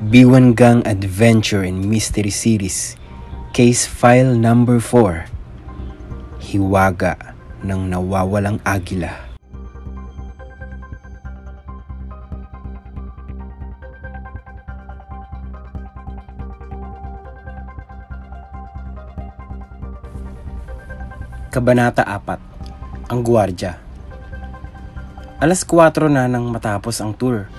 B1 Gang Adventure and Mystery Series Case File Number 4 Hiwaga ng Nawawalang Agila. Kabanata 4 Ang Gwardya. Alas 4 na nang matapos ang tour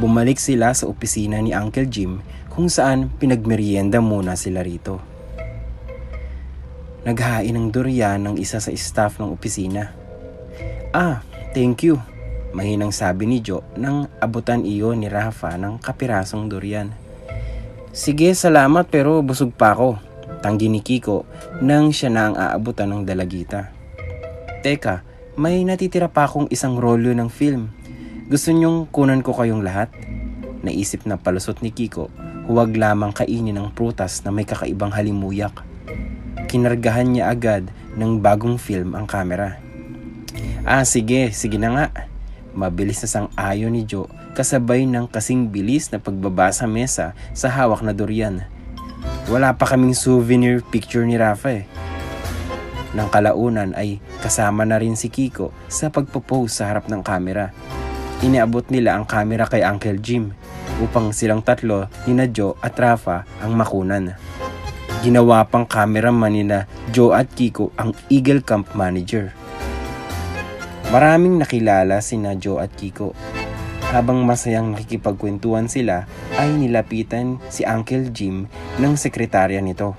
Bumalik sila sa opisina ni Uncle Jim kung saan pinagmerienda muna sila rito. Naghain ng durian ng isa sa staff ng opisina. Ah, thank you. Mahinang sabi ni Joe nang abutan iyo ni Rafa ng kapirasong durian. Sige, salamat pero busog pa ako. Tanggi ni Kiko nang siya na ang aabutan ng dalagita. Teka, may natitira pa akong isang rolyo ng film. Gusto niyong kunan ko kayong lahat? Naisip na palusot ni Kiko, huwag lamang kainin ng prutas na may kakaibang halimuyak. Kinargahan niya agad ng bagong film ang kamera. Ah, sige, sige na nga. Mabilis na sang ayon ni Joe kasabay ng kasing bilis na pagbaba sa mesa sa hawak na durian. Wala pa kaming souvenir picture ni Rafa eh. Nang kalaunan ay kasama na rin si Kiko sa pagpo-pose sa harap ng kamera. Iniabot nila ang kamera kay Uncle Jim upang silang tatlo, nina Joe at Rafa, ang makunan. Ginawa pang cameraman nila Joe at Kiko ang Eagle Camp Manager. Maraming nakilala sina Joe at Kiko. Habang masayang nakikipagkwentuhan sila, ay nilapitan si Uncle Jim ng sekretarya nito.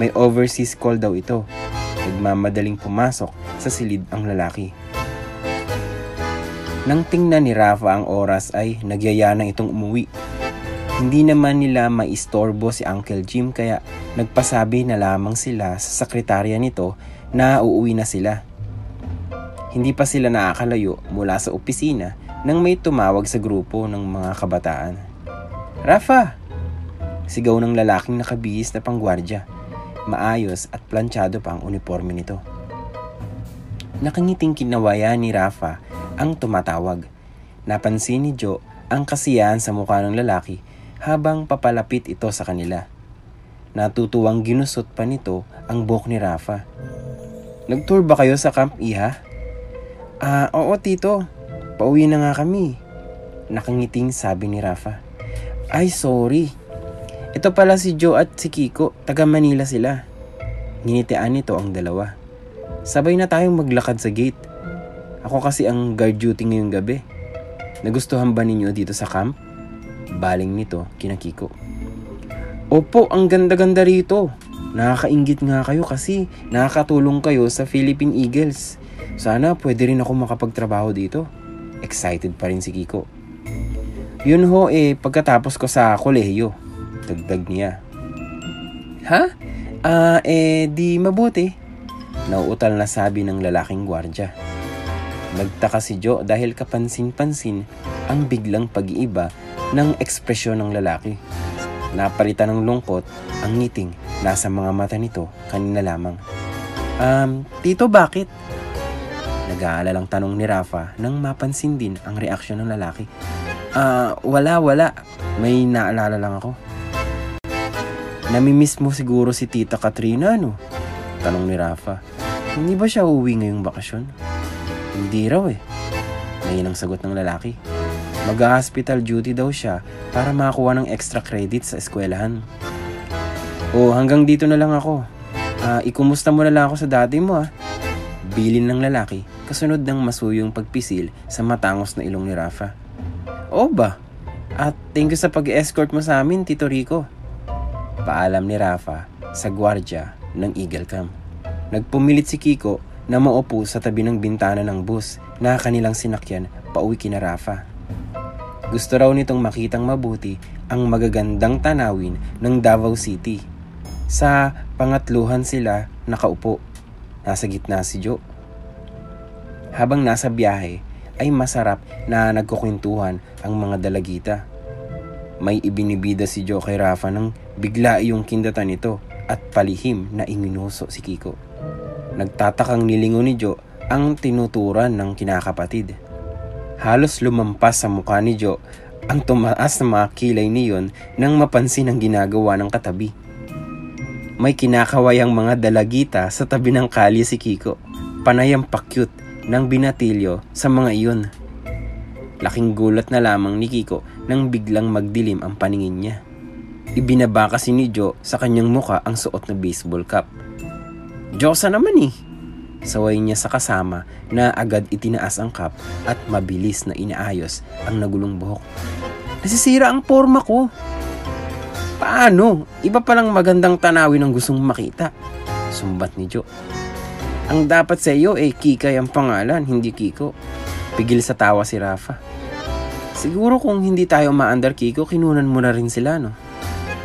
May overseas call daw ito. Nagmamadaling pumasok sa silid ang lalaki. Nang tingnan ni Rafa ang oras ay nagyaya na itong umuwi. Hindi naman nila maistorbo si Uncle Jim kaya nagpasabi na lamang sila sa sekretarya nito na uuwi na sila. Hindi pa sila nakakalayo mula sa opisina nang may tumawag sa grupo ng mga kabataan. Rafa! Sigaw ng lalaking nakabihis na panggwardya. Maayos at planchado pa ang uniforme nito. Nakangiting kinawaya ni Rafa ang tumatawag. Napansin ni Joe ang kasiyahan sa mukha ng lalaki habang papalapit ito sa kanila. Natutuwang ginusot pa nito ang buhok ni Rafa. Nag-tour ba kayo sa Camp Iha? Ah, oo tito. Pauwi na nga kami. Nakangiting sabi ni Rafa. Ay, sorry. Ito pala si Joe at si Kiko, taga Manila sila. Nginitian nito ang dalawa. Sabay na tayong maglakad sa gate. Ako kasi ang guard duty ngayong gabi. Nagustuhan ba ninyo dito sa camp? Baling nito, kina Kiko. Opo, ang ganda-ganda rito. Nakakaingit nga kayo kasi nakakatulong kayo sa Philippine Eagles. Sana pwede rin ako makapagtrabaho dito. Excited pa rin si Kiko. Yun ho eh, pagkatapos ko sa kolehiyo. Dagdag niya. Ha? Ah, eh, di mabuti. Nauutal na sabi ng lalaking gwardya. Nagtaka si Joe dahil kapansin-pansin ang biglang pag-iiba ng ekspresyon ng lalaki. Napalitan ng lungkot ang ngiting nasa mga mata nito kanina lamang. Um, tito bakit? Nag-aalalang tanong ni Rafa nang mapansin din ang reaksyon ng lalaki. Ah, uh, wala, wala. May naalala lang ako. Namimiss mo siguro si Tita Katrina, no? Tanong ni Rafa. Hindi ba siya uwi ngayong bakasyon? Hindi raw eh. May ang sagot ng lalaki. Mag-hospital duty daw siya para makakuha ng extra credit sa eskwelahan. Oh, hanggang dito na lang ako. Uh, ikumusta mo na lang ako sa dati mo ah. Bilin ng lalaki kasunod ng masuyong pagpisil sa matangos na ilong ni Rafa. Oo ba? At thank you sa pag-escort mo sa amin, Tito Rico. Paalam ni Rafa sa gwardya ng Eagle Camp. Nagpumilit si Kiko na maupo sa tabi ng bintana ng bus na kanilang sinakyan pauwi kina Rafa. Gusto raw nitong makitang mabuti ang magagandang tanawin ng Davao City. Sa pangatluhan sila nakaupo. Nasa gitna si Joe. Habang nasa biyahe ay masarap na nagkukwentuhan ang mga dalagita. May ibinibida si Joe kay Rafa ng bigla iyong kindatan nito at palihim na iminuso si Kiko. Nagtatakang nilingon ni Joe ang tinuturan ng kinakapatid. Halos lumampas sa mukha ni Joe ang tumaas na mga kilay niyon nang mapansin ang ginagawa ng katabi. May kinakawayang mga dalagita sa tabi ng kalye si Kiko. Panayang pakyut ng binatilyo sa mga iyon. Laking gulat na lamang ni Kiko nang biglang magdilim ang paningin niya. Ibinaba kasi ni Joe sa kanyang muka ang suot na baseball cap. Diyosa naman eh! Saway niya sa kasama na agad itinaas ang cap at mabilis na inaayos ang nagulong buhok. Nasisira ang forma ko. Paano? Iba palang magandang tanawin ang gustong makita. Sumbat ni Joe. Ang dapat sa iyo eh, Kikay ang pangalan, hindi Kiko. Pigil sa tawa si Rafa. Siguro kung hindi tayo ma-under Kiko, kinunan mo na rin sila, no?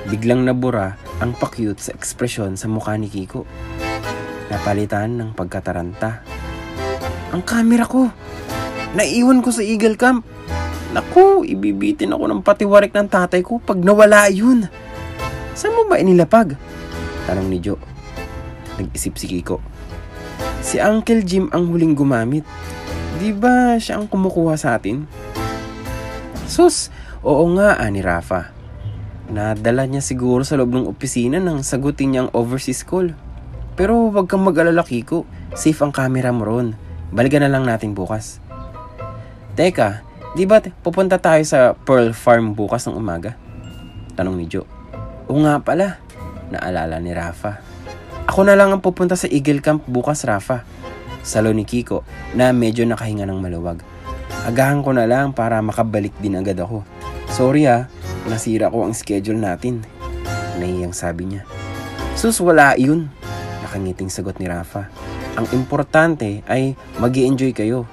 Biglang nabura ang pakyut sa ekspresyon sa mukha ni Kiko. Napalitan ng pagkataranta. Ang camera ko! Naiwan ko sa Eagle Camp! Naku, ibibitin ako ng patiwarik ng tatay ko pag nawala yun. Saan mo ba inilapag? Tanong ni Joe. Nag-isip si Kiko. Si Uncle Jim ang huling gumamit. Di ba siya ang kumukuha sa atin? Sus, oo nga, ani Rafa. Nadala niya siguro sa loob ng opisina nang sagutin niyang overseas call. Pero wag kang mag-alala, Kiko. Safe ang camera mo ron. Balikan na lang natin bukas. Teka, di ba pupunta tayo sa Pearl Farm bukas ng umaga? Tanong ni Joe. Oo nga pala, naalala ni Rafa. Ako na lang ang pupunta sa Eagle Camp bukas, Rafa. Salo ni Kiko na medyo nakahinga ng maluwag. Agahan ko na lang para makabalik din agad ako. Sorry ha, nasira ko ang schedule natin. Nahiyang sabi niya. Sus, wala yun. Nakangiting sagot ni Rafa. Ang importante ay mag enjoy kayo.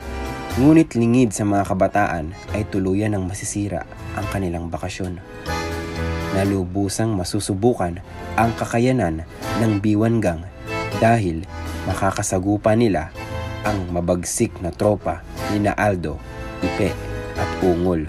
Ngunit lingid sa mga kabataan ay tuluyan ng masisira ang kanilang bakasyon. Nalubusang masusubukan ang kakayanan ng biwangang dahil makakasagupa nila ang mabagsik na tropa ni Naaldo ipe at ungol.